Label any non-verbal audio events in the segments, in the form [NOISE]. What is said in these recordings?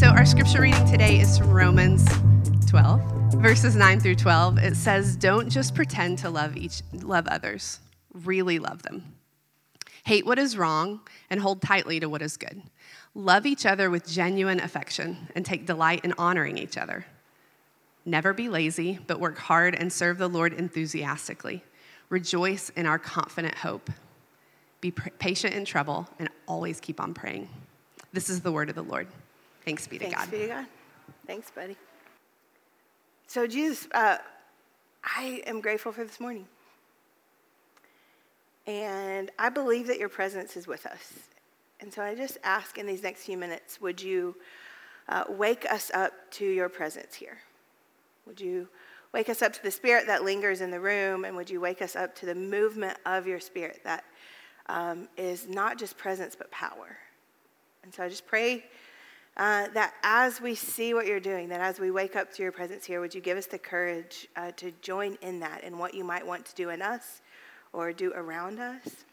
So, our scripture reading today is from Romans 12, verses 9 through 12. It says, Don't just pretend to love, each, love others, really love them. Hate what is wrong and hold tightly to what is good. Love each other with genuine affection and take delight in honoring each other. Never be lazy, but work hard and serve the Lord enthusiastically. Rejoice in our confident hope. Be patient in trouble and always keep on praying. This is the word of the Lord. Thanks be to Thanks God. Thanks be to God. Thanks, buddy. So, Jesus, uh, I am grateful for this morning. And I believe that your presence is with us. And so I just ask in these next few minutes would you uh, wake us up to your presence here? Would you Wake us up to the spirit that lingers in the room, and would you wake us up to the movement of your spirit that um, is not just presence but power? And so I just pray uh, that as we see what you're doing, that as we wake up to your presence here, would you give us the courage uh, to join in that and what you might want to do in us or do around us?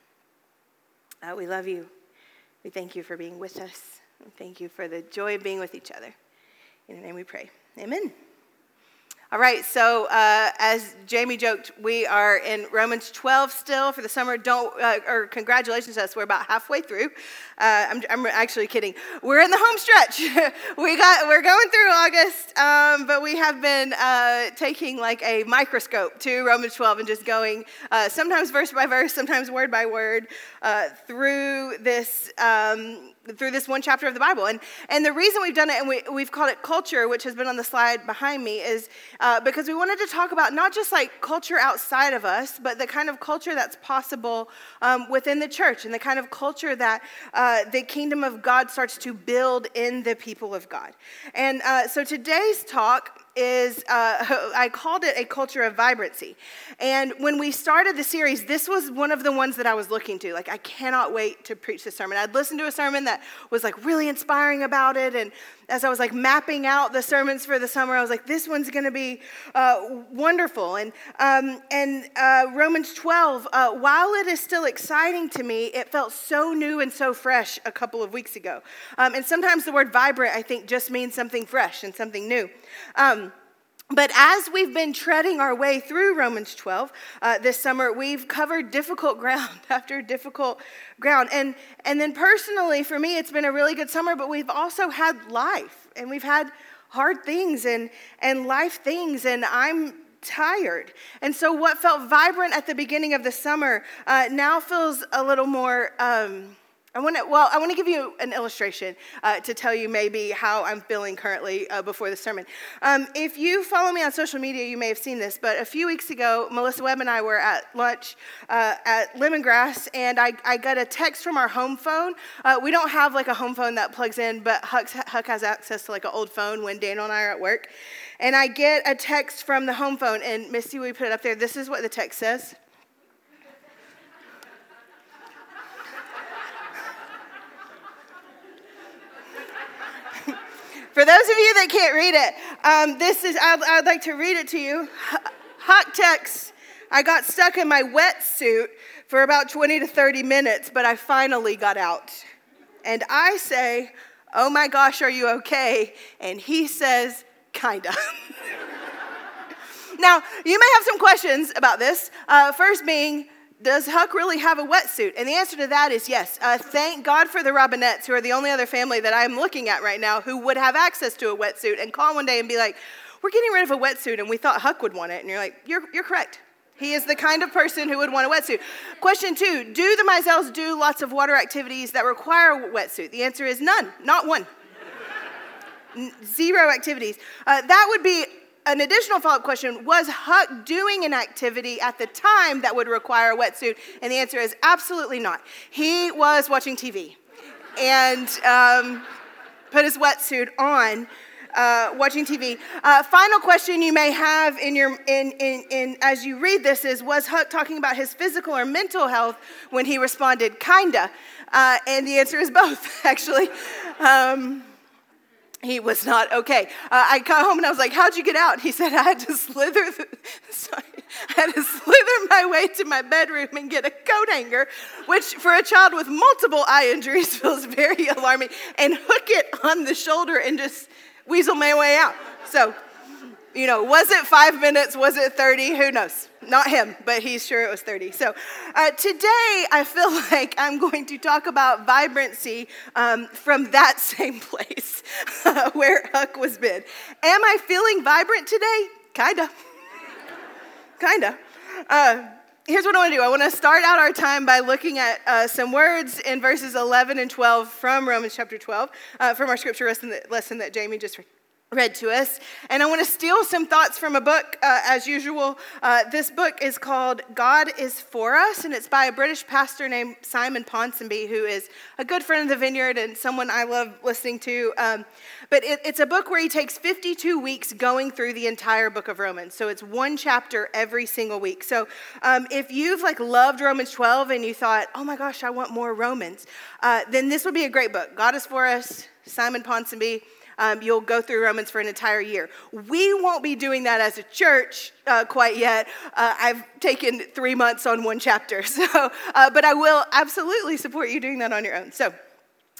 Uh, we love you. We thank you for being with us. We thank you for the joy of being with each other. In your name we pray. Amen. All right, so uh, as Jamie joked, we are in Romans 12 still for the summer. Don't, uh, or congratulations to us, we're about halfway through. Uh, I'm, I'm, actually kidding. We're in the home stretch. [LAUGHS] we got, we're going through August, um, but we have been uh, taking like a microscope to Romans 12 and just going uh, sometimes verse by verse, sometimes word by word uh, through this. Um, through this one chapter of the Bible. And, and the reason we've done it, and we, we've called it culture, which has been on the slide behind me, is uh, because we wanted to talk about not just like culture outside of us, but the kind of culture that's possible um, within the church and the kind of culture that uh, the kingdom of God starts to build in the people of God. And uh, so today's talk is uh, [LAUGHS] I called it a culture of vibrancy. And when we started the series, this was one of the ones that I was looking to. Like, I cannot wait to preach this sermon. I'd listened to a sermon that was like really inspiring about it. And as I was like mapping out the sermons for the summer, I was like, this one's going to be uh, wonderful. And, um, and uh, Romans 12, uh, while it is still exciting to me, it felt so new and so fresh a couple of weeks ago. Um, and sometimes the word vibrant, I think, just means something fresh and something new. Um, but as we've been treading our way through Romans 12 uh, this summer, we've covered difficult [LAUGHS] ground after difficult ground. And, and then personally, for me, it's been a really good summer, but we've also had life and we've had hard things and, and life things. And I'm tired. And so, what felt vibrant at the beginning of the summer uh, now feels a little more. Um, I want to, well, I want to give you an illustration uh, to tell you maybe how I'm feeling currently uh, before the sermon. Um, if you follow me on social media, you may have seen this, but a few weeks ago, Melissa Webb and I were at lunch uh, at Lemongrass, and I, I, got a text from our home phone. Uh, we don't have like a home phone that plugs in, but Huck, Huck has access to like an old phone when Daniel and I are at work. And I get a text from the home phone, and Misty, we put it up there. This is what the text says. For those of you that can't read it, um, this is, I'd, I'd, like to read it to you. Hot text. I got stuck in my wetsuit for about 20 to 30 minutes, but I finally got out. And I say, Oh my gosh, are you okay? And he says, Kinda. [LAUGHS] now, you may have some questions about this. Uh, first, being, does Huck really have a wetsuit? And the answer to that is yes. Uh, thank God for the Robinettes, who are the only other family that I'm looking at right now who would have access to a wetsuit and call one day and be like, We're getting rid of a wetsuit and we thought Huck would want it. And you're like, You're, you're correct. He is the kind of person who would want a wetsuit. Question two Do the Mizels do lots of water activities that require a wetsuit? The answer is none, not one. Zero activities. Uh, that would be an additional follow up question Was Huck doing an activity at the time that would require a wetsuit? And the answer is absolutely not. He was watching TV and um, put his wetsuit on. Uh, watching TV. Uh, final question you may have in your in, in, in as you read this is was Huck talking about his physical or mental health when he responded kinda, uh, and the answer is both [LAUGHS] actually. Um, he was not okay. Uh, I got home and I was like, "How'd you get out?" He said, "I had to [LAUGHS] slither, the, sorry, I had to slither my way to my bedroom and get a coat hanger, which for a child with multiple eye injuries [LAUGHS] feels very alarming, and hook it on the shoulder and just weasel my way out." So you know, was it five minutes? Was it 30? Who knows? Not him, but he's sure it was 30. So uh, today I feel [LAUGHS] like I'm going to talk about vibrancy um, from that [LAUGHS] same place [LAUGHS] where Huck was been. Am I feeling vibrant today? Kinda. Kinda. Uh, here's what I want to do. I want to start out our time by looking at uh, some words in verses 11 and 12 from Romans chapter 12, uh, from our scripture lesson that, lesson that Jamie just read to us. And I want to steal some thoughts from a book, uh, as usual. Uh, this book is called God is For Us, and it's by a British pastor named Simon Ponsonby, who is a good friend of the Vineyard and someone I love listening to. Um, but it, it's a book where he takes 52 weeks going through the entire book of Romans. So it's one chapter every single week. So um, if you've like loved Romans 12 and you thought, oh my gosh, I want more Romans, uh, then this would be a great book. God is For Us, Simon Ponsonby um, you'll go through Romans for an entire year. We won't be doing that as a church uh, quite yet. Uh, I've taken three months on one chapter, [LAUGHS] so uh, but I will absolutely support you doing that on your own. So.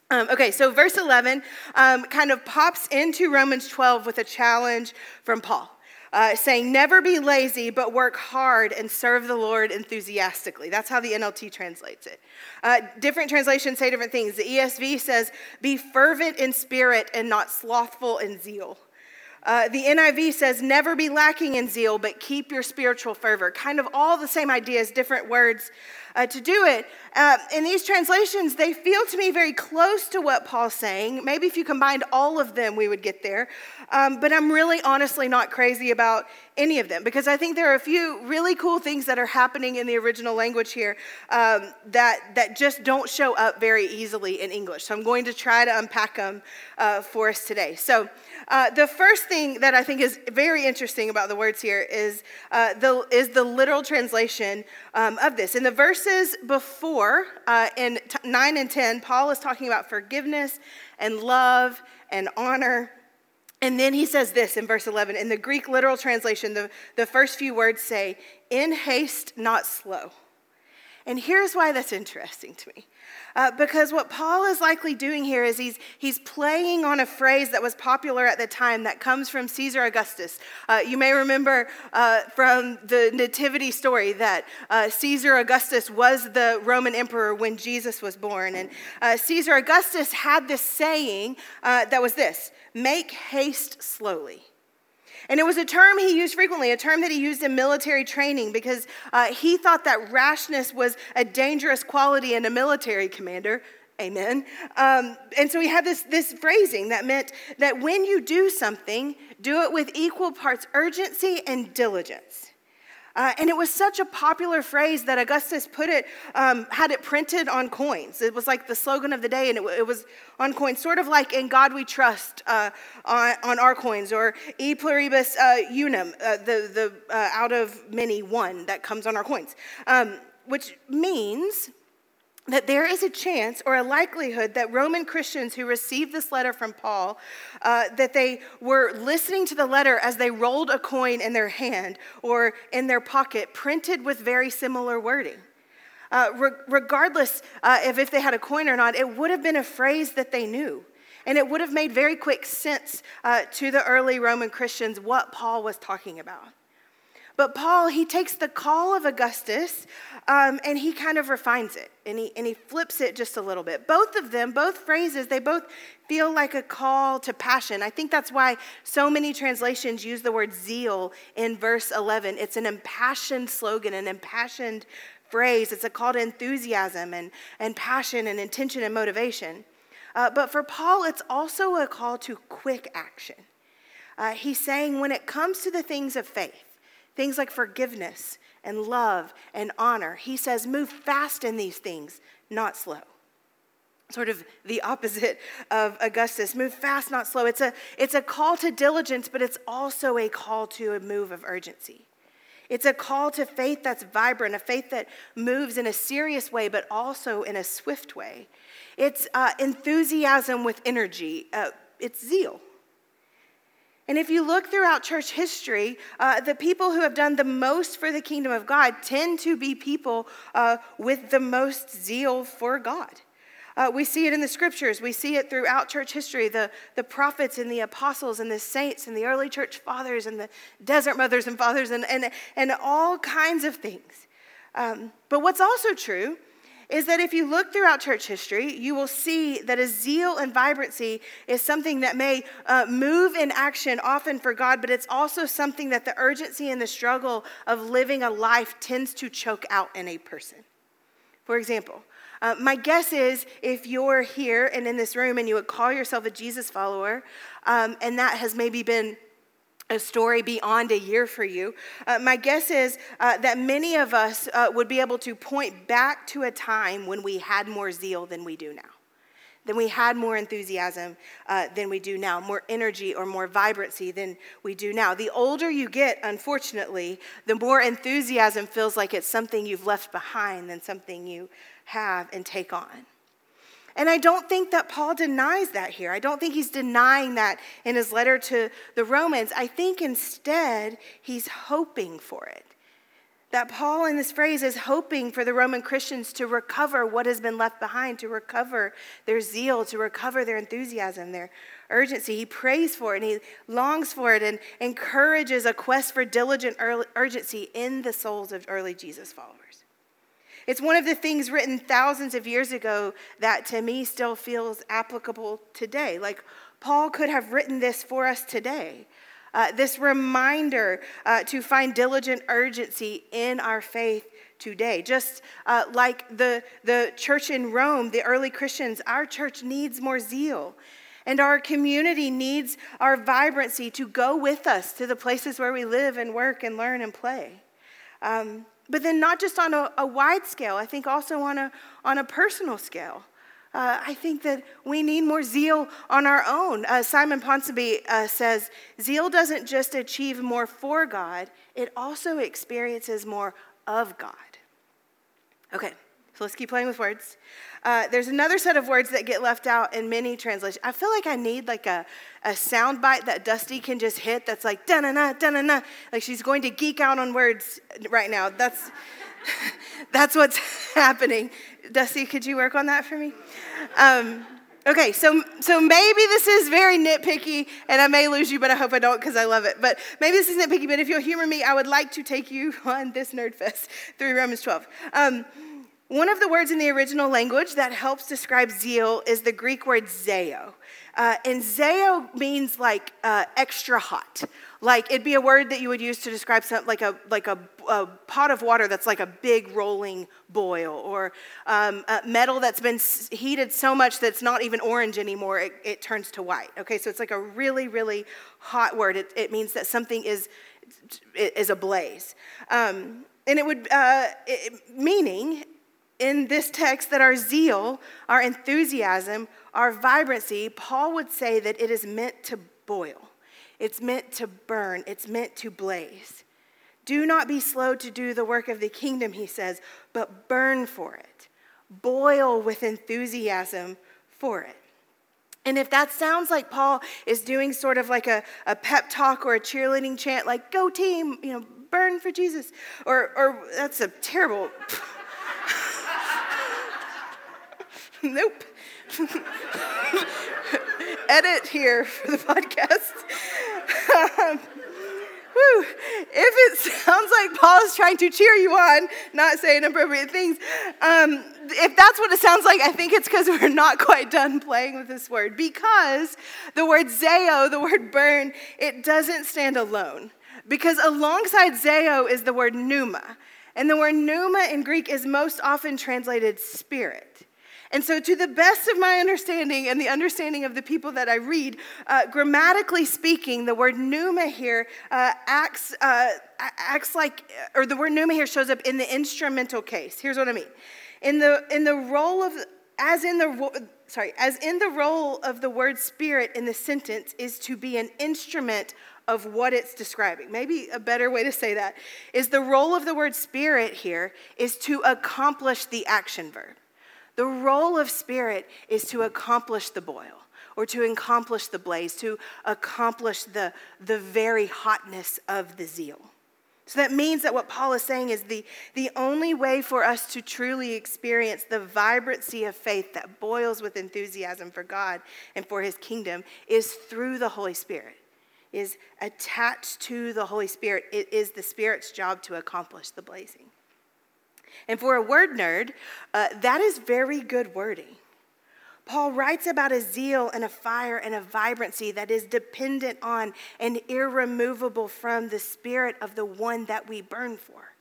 Um, okay, so verse 11 um, kind of pops into Romans 12 with a challenge from Paul uh, saying, Never be lazy, but work hard and serve the Lord enthusiastically. That's how the NLT translates it. Uh, different translations say different things. The ESV says, Be fervent in spirit and not slothful in zeal. Uh, the NIV says, never be lacking in zeal, but keep your spiritual fervor. Kind of all the same ideas, different words uh, to do it. Uh, in these translations, they feel to me very close to what Paul's saying. Maybe if you combined all of them, we would get there. Um, but I'm really honestly not crazy about any of them because I think there are a few really cool things that are happening in the original language here um, that, that just don't show up very easily in English. So I'm going to try to unpack them uh, for us today. So, uh, the first thing that I think is very interesting about the words here is, uh, the, is the literal translation um, of this. In the verses before, uh, in t- 9 and 10, Paul is talking about forgiveness and love and honor. And then he says this in verse 11. In the Greek literal translation, the, the first few words say, in haste, not slow. And here's why that's interesting to me. Uh, because what Paul is likely doing here is he's, he's playing on a phrase that was popular at the time that comes from Caesar Augustus. Uh, you may remember uh, from the Nativity story that uh, Caesar Augustus was the Roman emperor when Jesus was born. And uh, Caesar Augustus had this saying uh, that was this make haste slowly. And it was a term he used frequently, a term that he used in military training because uh, he thought that rashness was a dangerous quality in a military commander. Amen. Um, and so he had this, this phrasing that meant that when you do something, do it with equal parts urgency and diligence. Uh, and it was such a popular phrase that Augustus put it, um, had it printed on coins. It was like the slogan of the day, and it, it was on coins, sort of like in God we trust uh, on, on, our coins, or e pluribus uh, unum, uh, the, the uh, out of many one that comes on our coins, um, which means that there is a chance or a likelihood that Roman Christians who received this letter from Paul, uh, that they were listening to the letter as they rolled a coin in their hand or in their pocket, printed with very similar wording. Uh, re- regardless uh, of if they had a coin or not, it would have been a phrase that they knew. And it would have made very quick sense uh, to the early Roman Christians what Paul was talking about. But Paul, he takes the call of Augustus um, and he kind of refines it and he, and he flips it just a little bit. Both of them, both phrases, they both feel like a call to passion. I think that's why so many translations use the word zeal in verse 11. It's an impassioned slogan, an impassioned phrase. It's a call to enthusiasm and, and passion and intention and motivation. Uh, but for Paul, it's also a call to quick action. Uh, he's saying when it comes to the things of faith, things like forgiveness and love and honor, he says, move fast in these things, not slow. Sort of the opposite of Augustus. Move fast, not slow. It's a, it's a call to diligence, but it's also a call to a move of urgency. It's a call to faith that's vibrant, a faith that moves in a serious way, but also in a swift way. It's uh, enthusiasm with energy, uh, it's zeal. And if you look throughout church history, uh, the people who have done the most for the kingdom of God tend to be people uh, with the most zeal for God. Uh, we see it in the scriptures. We see it throughout church history the, the prophets and the apostles and the saints and the early church fathers and the desert mothers and fathers and, and, and all kinds of things. Um, but what's also true is that if you look throughout church history, you will see that a zeal and vibrancy is something that may uh, move in action often for God, but it's also something that the urgency and the struggle of living a life tends to choke out in a person. For example, uh, my guess is if you're here and in this room and you would call yourself a Jesus follower, um, and that has maybe been a story beyond a year for you. Uh, my guess is uh, that many of us uh, would be able to point back to a time when we had more zeal than we do now. than we had more enthusiasm uh, than we do now, more energy or more vibrancy than we do now. The older you get, unfortunately, the more enthusiasm feels like it's something you've left behind than something you have and take on. And I don't think that Paul denies that here. I don't think he's denying that in his letter to the Romans. I think instead he's hoping for it. That Paul in this phrase is hoping for the Roman Christians to recover what has been left behind, to recover their zeal, to recover their enthusiasm, their urgency. He prays for it and he longs for it and encourages a quest for diligent urgency in the souls of early Jesus followers. It's one of the things written thousands of years ago that to me still feels applicable today. Like Paul could have written this for us today. Uh, this reminder uh, to find diligent urgency in our faith today. Just uh, like the, the church in Rome, the early Christians, our church needs more zeal. And our community needs our vibrancy to go with us to the places where we live and work and learn and play. Um, but then, not just on a, a wide scale, I think also on a, on a personal scale. Uh, I think that we need more zeal on our own. Uh, Simon Ponsonby uh, says zeal doesn't just achieve more for God, it also experiences more of God. Okay, so let's keep playing with words. Uh, there's another set of words that get left out in many translations. I feel like I need like a, a sound bite that Dusty can just hit that's like da na na da na na. Like she's going to geek out on words right now. That's [LAUGHS] that's what's [LAUGHS] happening. Dusty, could you work on that for me? Um, okay, so so maybe this is very nitpicky, and I may lose you, but I hope I don't because I love it. But maybe this is nitpicky. But if you'll humor me, I would like to take you [LAUGHS] on this nerd fest through Romans 12. Um, one of the words in the original language that helps describe zeal is the Greek word zeo. Uh, and zeo means like uh, extra hot. Like it'd be a word that you would use to describe something like a like a, a pot of water that's like a big rolling boil, or um, metal that's been heated so much that it's not even orange anymore. It, it, turns to white. Okay, so it's like a really really hot word. It, it means that something is is ablaze. Um, and it would uh, it, meaning in this text that our zeal, our enthusiasm, our vibrancy, Paul would say that it is meant to boil, it's meant to burn, it's meant to blaze. Do not be slow to do the work of the kingdom, he says, but burn for it. Boil with enthusiasm for it. And if that sounds like Paul is doing sort of like a, a pep talk or a cheerleading chant, like, go team, you know, burn for Jesus, or, or that's a terrible. [LAUGHS] nope. Edit here for the podcast. um, whew, if it sounds like Paul is trying to cheer you on, not say inappropriate things, um, if that's what it sounds like, I think it's because we're not quite done playing with this word. Because the word zeo, the word burn, it doesn't stand alone. Because alongside zeo is the word pneuma. And the word pneuma in Greek is most often translated spirit. And so, to the best of my understanding and the understanding of the people that I read, uh, grammatically speaking, the word pneuma here uh, acts, uh, acts like, or the word pneuma here shows up in the instrumental case. Here's what I mean. In the, in the role of, as in the, sorry, as in the role of the word spirit in the sentence is to be an instrument of what it's describing. Maybe a better way to say that is the role of the word spirit here is to accomplish the action verb. The role of spirit is to accomplish the boil or to accomplish the blaze, to accomplish the, the very hotness of the zeal. So that means that what Paul is saying is the, the only way for us to truly experience the vibrancy of faith that boils with enthusiasm for God and for his kingdom is through the Holy Spirit, is attached to the Holy Spirit. It is the Spirit's job to accomplish the blazing. And for a word nerd, uh, that is very good wording. Paul writes about a zeal and a fire and a vibrancy that is dependent on and irremovable from the spirit of the one that we burn for.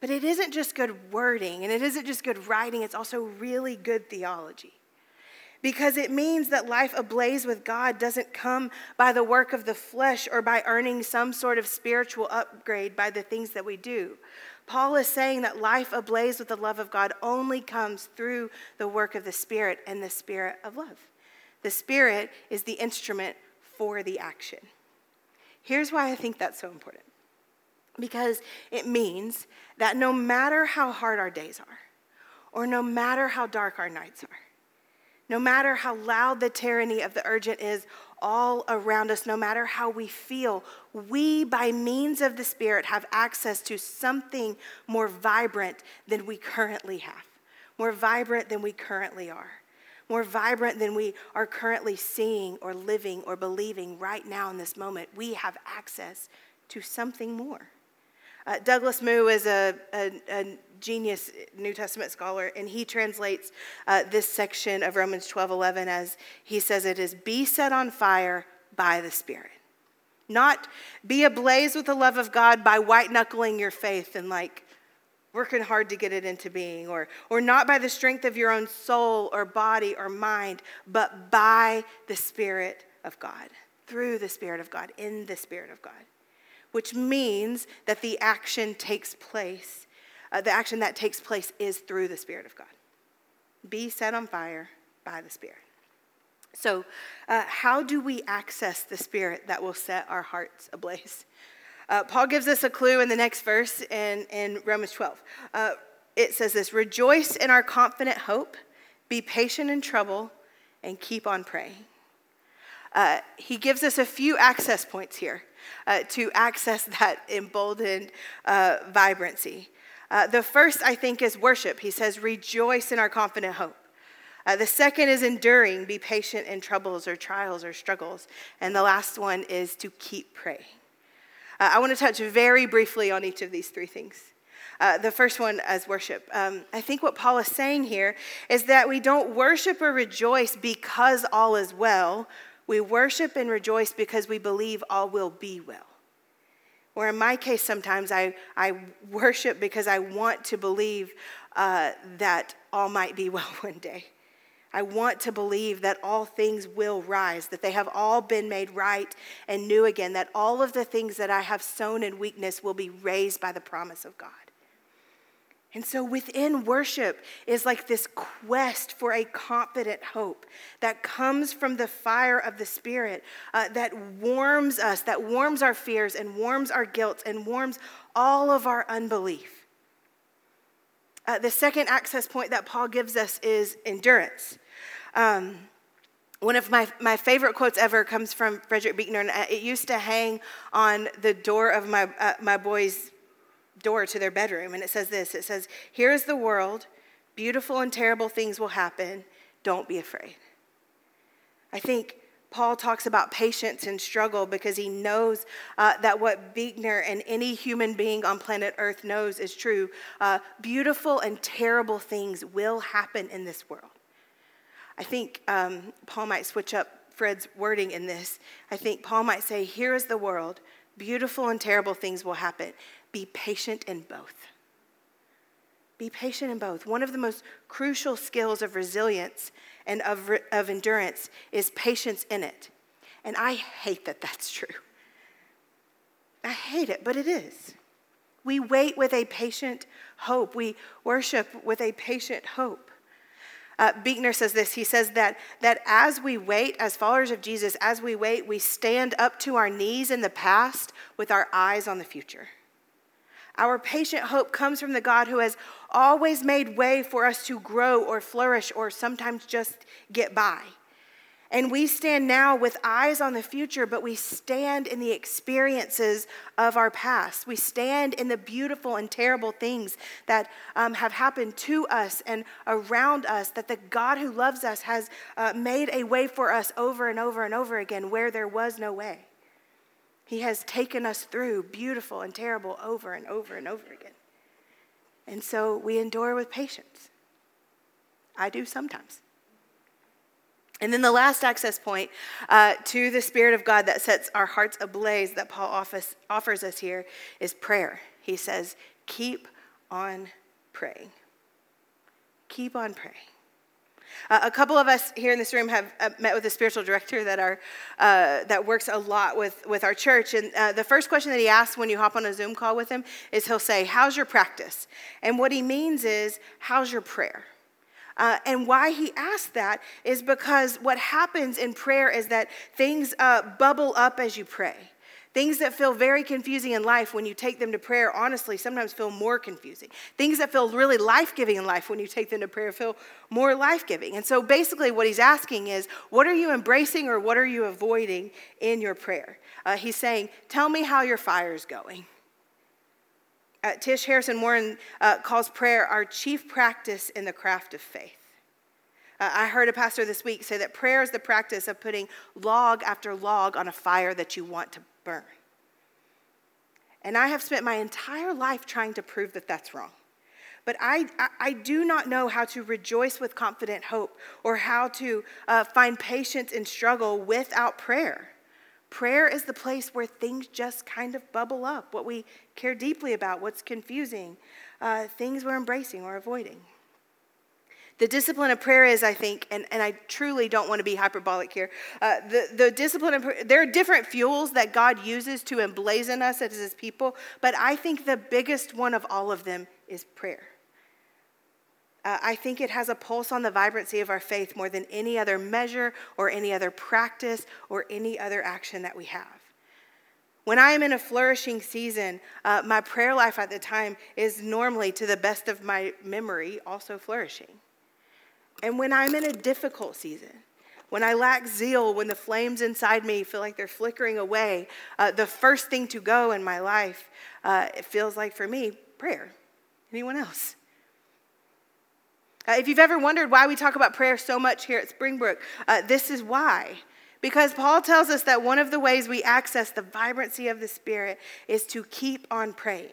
But it isn't just good wording and it isn't just good writing, it's also really good theology. Because it means that life ablaze with God doesn't come by the work of the flesh or by earning some sort of spiritual upgrade by the things that we do. Paul is saying that life ablaze with the love of God only comes through the work of the Spirit and the Spirit of love. The Spirit is the instrument for the action. Here's why I think that's so important because it means that no matter how hard our days are, or no matter how dark our nights are, no matter how loud the tyranny of the urgent is all around us, no matter how we feel, we, by means of the Spirit, have access to something more vibrant than we currently have, more vibrant than we currently are, more vibrant than we are currently seeing or living or believing right now in this moment. We have access to something more. Uh, Douglas Moo is a, a, a, genius New Testament scholar, and he translates uh, this section of Romans 12 11 as he says it is be set on fire by the Spirit. Not be ablaze with the love of God by white knuckling your faith and like working hard to get it into being, or, or not by the strength of your own soul or body or mind, but by the Spirit of God, through the Spirit of God, in the Spirit of God which means that the action takes place. Uh, the action that takes place is through the Spirit of God. Be set on fire by the Spirit. So, uh, how do we access the Spirit that will set our hearts ablaze? Uh, Paul gives us a clue in the next verse in, in Romans 12. Uh, it says this Rejoice in our confident hope, be patient in trouble, and keep on praying. Uh, he gives us a few access points here uh, to access that emboldened uh, vibrancy. Uh, the first, I think, is worship. He says, Rejoice in our confident hope. Uh, the second is enduring, be patient in troubles or trials or struggles. And the last one is to keep praying. Uh, I want to touch very briefly on each of these three things. Uh, the first one as worship. Um, I think what Paul is saying here is that we don't worship or rejoice because all is well. We worship and rejoice because we believe all will be well. Or in my case, sometimes I, I worship because I want to believe uh, that all might be [LAUGHS] well one day. I want to believe that all things will rise, that they have all been made right and new again, that all of the things that I have sown in weakness will be raised by the promise of God. And so within worship is like this quest for a confident hope that comes from the fire of the Spirit uh, that warms us, that warms our fears and warms our guilt and warms all of our unbelief. Uh, the second access point that Paul gives us is endurance. Um, one of my, my favorite quotes ever comes from Frederick Buechner, and uh, it used to hang on the door of my, uh, my boy's door to their bedroom. And it says this it says, Here is the world, beautiful and terrible things will happen. Don't be afraid. I think Paul talks about patience and struggle because he knows uh, that what Buechner and any human being on planet Earth knows is true. Uh, beautiful and terrible things will happen in this world. I think um, Paul might switch up Fred's wording in this. I think Paul might say, Here is the world, beautiful and terrible things will happen. Be patient in both. Be patient in both. One of the most crucial skills of resilience and of, of endurance is patience in it. And I hate that that's true. I hate it, but it is. We wait with a patient hope. We worship with a patient hope. Uh, Buechner says this. He says that, that as we wait, as followers of Jesus, as we wait, we stand up to our knees in the past with our eyes on the future. Our patient hope comes from the God who has always made way for us to grow or flourish or sometimes just get by. And we stand now with eyes on the future, but we stand in the experiences of our past. We stand in the beautiful and terrible things that um, have happened to us and around us, that the God who loves us has uh, made a way for us over and over and over again where there was no way. He has taken us through beautiful and terrible over and over and over again. And so we endure with patience. I do sometimes. And then the last access point uh, to the Spirit of God that sets our hearts ablaze that Paul offers, offers us here is prayer. He says, Keep on praying. Keep on praying. Uh, a couple of us here in this room have uh, met with a spiritual director that, are, uh, that works a lot with, with our church. And uh, the first question that he asks when you hop on a Zoom call with him is he'll say, How's your practice? And what he means is, How's your prayer? Uh, and why he asked that is because what happens in prayer is that things uh, bubble up as you pray. Things that feel very confusing in life when you take them to prayer, honestly, sometimes feel more confusing. Things that feel really life giving in life when you take them to prayer feel more life giving. And so basically, what he's asking is, what are you embracing or what are you avoiding in your prayer? Uh, he's saying, Tell me how your fire is going. Uh, Tish Harrison Warren uh, calls prayer our chief practice in the craft of faith. Uh, I heard a pastor this week say that prayer is the practice of putting log after log on a fire that you want to burn. And I have spent my entire life trying to prove that that's wrong. But I, I, I do not know how to rejoice with confident hope or how to uh, find patience in struggle without prayer. Prayer is the place where things just kind of bubble up, what we care deeply about, what's confusing, uh, things we're embracing or avoiding. The discipline of prayer is, I think, and, and I truly don't want to be hyperbolic here. Uh, the, the discipline of prayer, there are different fuels that God uses to emblazon us as his people, but I think the biggest one of all of them is prayer. Uh, I think it has a pulse on the vibrancy of our faith more than any other measure or any other practice or any other action that we have. When I am in a flourishing season, uh, my prayer life at the time is normally, to the best of my memory, also flourishing. And when I'm in a difficult season, when I lack zeal, when the flames inside me feel like they're flickering away, uh, the first thing to go in my life, uh, it feels like for me, prayer. Anyone else? Uh, if you've ever wondered why we talk about prayer so much here at Springbrook, uh, this is why. Because Paul tells us that one of the ways we access the vibrancy of the Spirit is to keep on praying.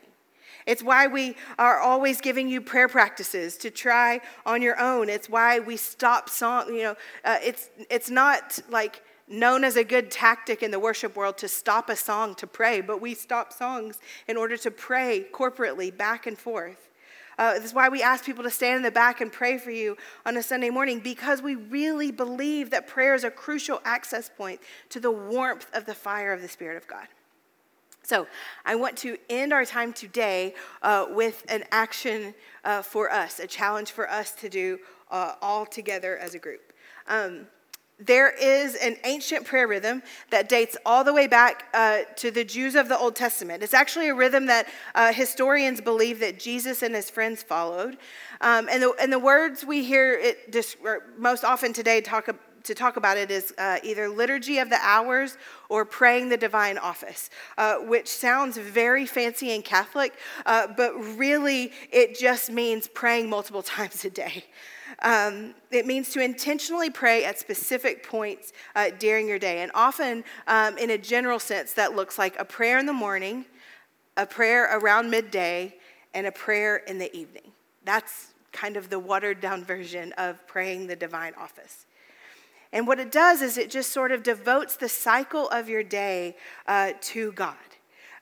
It's why we are always giving you prayer practices to try on your own. It's why we stop song. You know, uh, it's it's not like known as a good tactic in the worship world to stop a song to pray, but we stop songs in order to pray corporately back and forth. Uh, this is why we ask people to stand in the back and pray for you on a Sunday morning because we really believe that prayer is a crucial access point to the warmth of the fire of the Spirit of God. So, I want to end our time today uh, with an action uh, for us, a challenge for us to do uh, all together as a group. Um, there is an ancient prayer rhythm that dates all the way back uh, to the Jews of the Old Testament. It's actually a rhythm that uh, historians believe that Jesus and his friends followed. Um, and, the, and the words we hear it dis- most often today talk, to talk about it is uh, either liturgy of the hours or praying the divine office, uh, which sounds very fancy and Catholic, uh, but really it just means praying multiple [LAUGHS] times a day. Um, it means to intentionally pray at specific points uh, during your day. And often, um, in a general sense, that looks like a prayer in the morning, a prayer around midday, and a prayer in the evening. That's kind of the watered down version of praying the divine office. And what it does is it just sort of devotes the cycle of your day uh, to God.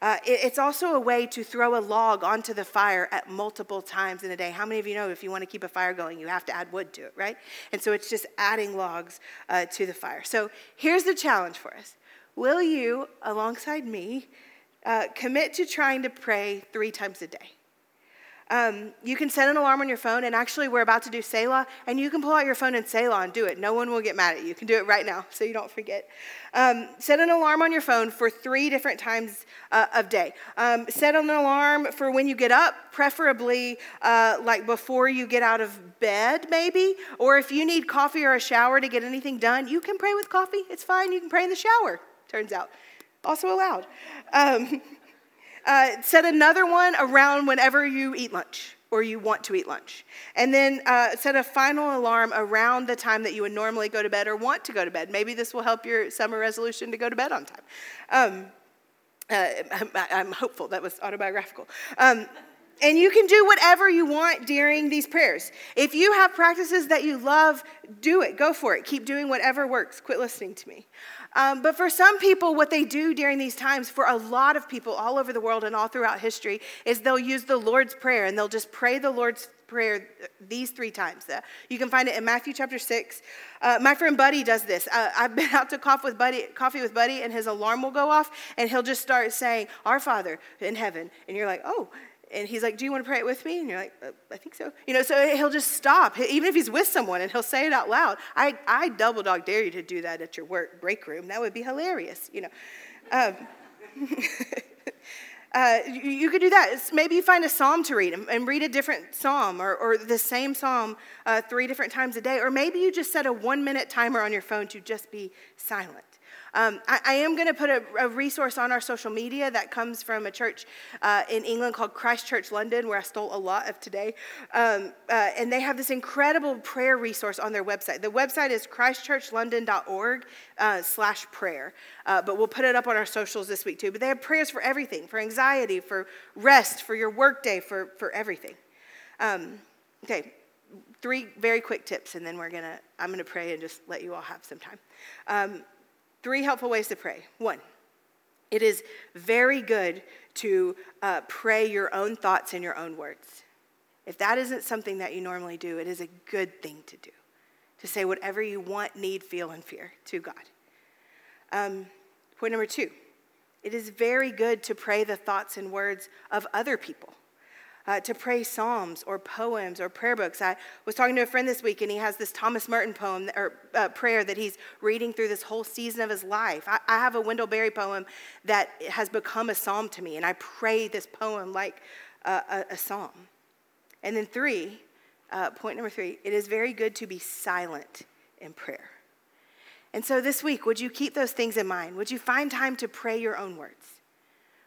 Uh, it, it's also a way to throw a log onto the fire at multiple times in a day. How many of you know if you want to keep a fire going, you have to add wood to it, right? And so it's just adding logs uh, to the fire. So here's the challenge for us Will you, alongside me, uh, commit to trying to pray three times a day? Um, you can set an alarm on your phone, and actually, we're about to do Selah, and you can pull out your phone and Selah and do it. No one will get mad at you. You can do it right now, so you don't forget. Um, set an alarm on your phone for three different times uh, of day. Um, set an alarm for when you get up, preferably uh, like before you get out of bed, maybe. Or if you need coffee or a shower to get anything done, you can pray with coffee. It's fine. You can pray in the shower. Turns out, also allowed. [LAUGHS] Uh, set another one around whenever you eat lunch or you want to eat lunch. And then uh, set a final alarm around the time that you would normally go to bed or want to go to bed. Maybe this will help your summer resolution to go to bed on time. Um, uh, I'm, I'm, hopeful that was autobiographical. Um, and you can do whatever you want during these prayers. If you have practices that you love, do it. Go for it. Keep doing whatever works. Quit listening to me. Um, but for some people, what they do during these times, for a lot of people all over the world and all throughout history, is they'll use the Lord's Prayer and they'll just pray the Lord's Prayer these three times. Uh, you can find it in Matthew chapter 6. Uh, my friend Buddy does this. Uh, I've been [LAUGHS] out to with, Buddy, coffee with Buddy, and his alarm will go off, and he'll just start saying, Our Father in heaven. And you're like, Oh, and he's like, Do you want to pray it with me? And you're like, uh, I think so. You know, so he'll just stop, even if he's with someone, and he'll say it out loud. I, I double dog dare you to do that at your work break room. That would be hilarious, you know. Um, [LAUGHS] uh, you, you, could do that. It's maybe you find a psalm to read and, and read a different psalm or, or the same psalm uh, three different times a day. Or maybe you just set a one minute timer on your phone to just be silent. Um, I, I, am going to put a, a, resource on our social media that comes from a church uh, in England called Christ Church London, where I stole a lot of today. Um, uh, and they have this incredible prayer resource on their website. The website is christchurchlondon.org uh, slash prayer. Uh, but we'll put it up on our socials this week too. But they have prayers for everything, for anxiety, for rest, for your workday, for, for everything. Um, okay, three very quick tips, and then we're gonna, I'm gonna pray and just let you all have some time. Three helpful ways to pray. One, it is very good to uh, pray your own thoughts in your own words. If that isn't something that you normally do, it is a good thing to do. To say whatever you want, need, feel, and fear to God. Um, point number two, it is very good to pray the thoughts and words of other people uh, to pray psalms or poems or prayer books. I was talking to a friend this week, and he has this Thomas Merton poem or uh, prayer that he's reading through this whole season of his life. I, I have a Wendell Berry poem that has become a psalm to me, and I pray this poem like a, a, psalm. And then three, uh, point number three, it is very good to be silent in prayer. And so this week, would you keep those things in mind? Would you find time to pray your own words?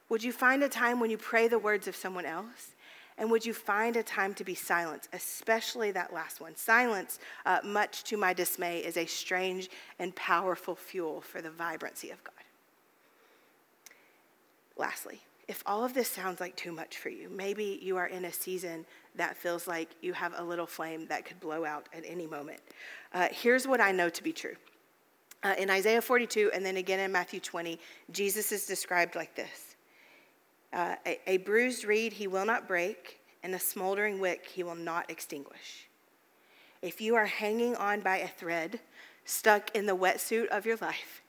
Would you find a time when you pray the words of someone else? And would you find a time to be silent, especially that last one? Silence, uh, much to my dismay, is a strange and powerful fuel for the vibrancy of God. Lastly, if all of this sounds like too much for you, maybe you are in a season that feels like you have a little flame that could blow out at any moment. Uh, here's what I know to be true. Uh, in Isaiah 42 and then again in Matthew 20, Jesus is described like this uh, a, a bruised reed he will not break, and a smoldering wick he will not extinguish. If you are hanging on by a thread, stuck in the wetsuit of your life,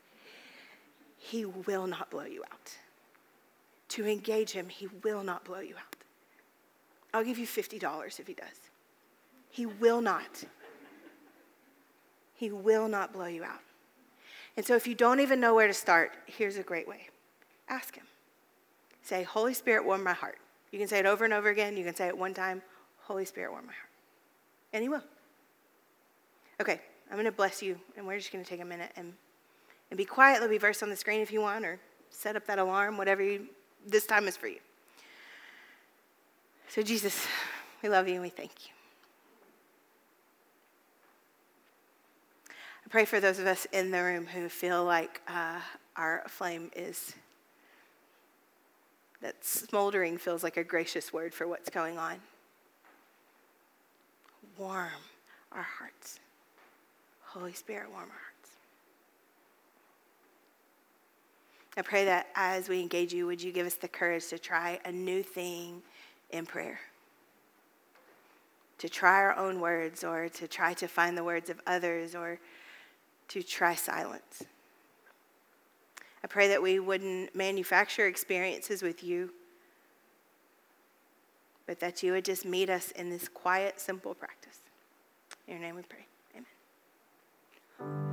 he will not blow you out. To engage him, he will not blow you out. I'll give you $50 if he does. He will not. He will not blow you out. And so, if you don't even know where to start, here's a great way ask him. Say, Holy Spirit, warm my heart. You can say it over and over again. You can say it one time Holy Spirit, warm my heart. And He will. Okay, I'm going to bless you, and we're just going to take a minute and, and be quiet. There'll be verse on the screen if you want, or set up that alarm, whatever you, this time is for you. So, Jesus, we love you and we thank you. I pray for those of us in the room who feel like uh, our flame is that smoldering feels like a gracious word for what's going on. Warm our hearts. Holy Spirit, warm our hearts. I pray that as we engage you, would you give us the courage to try a new thing in prayer? To try our own words or to try to find the words of others or to try silence. I pray that we wouldn't manufacture experiences with you, but that you would just meet us in this quiet, simple practice. In your name we pray. Amen.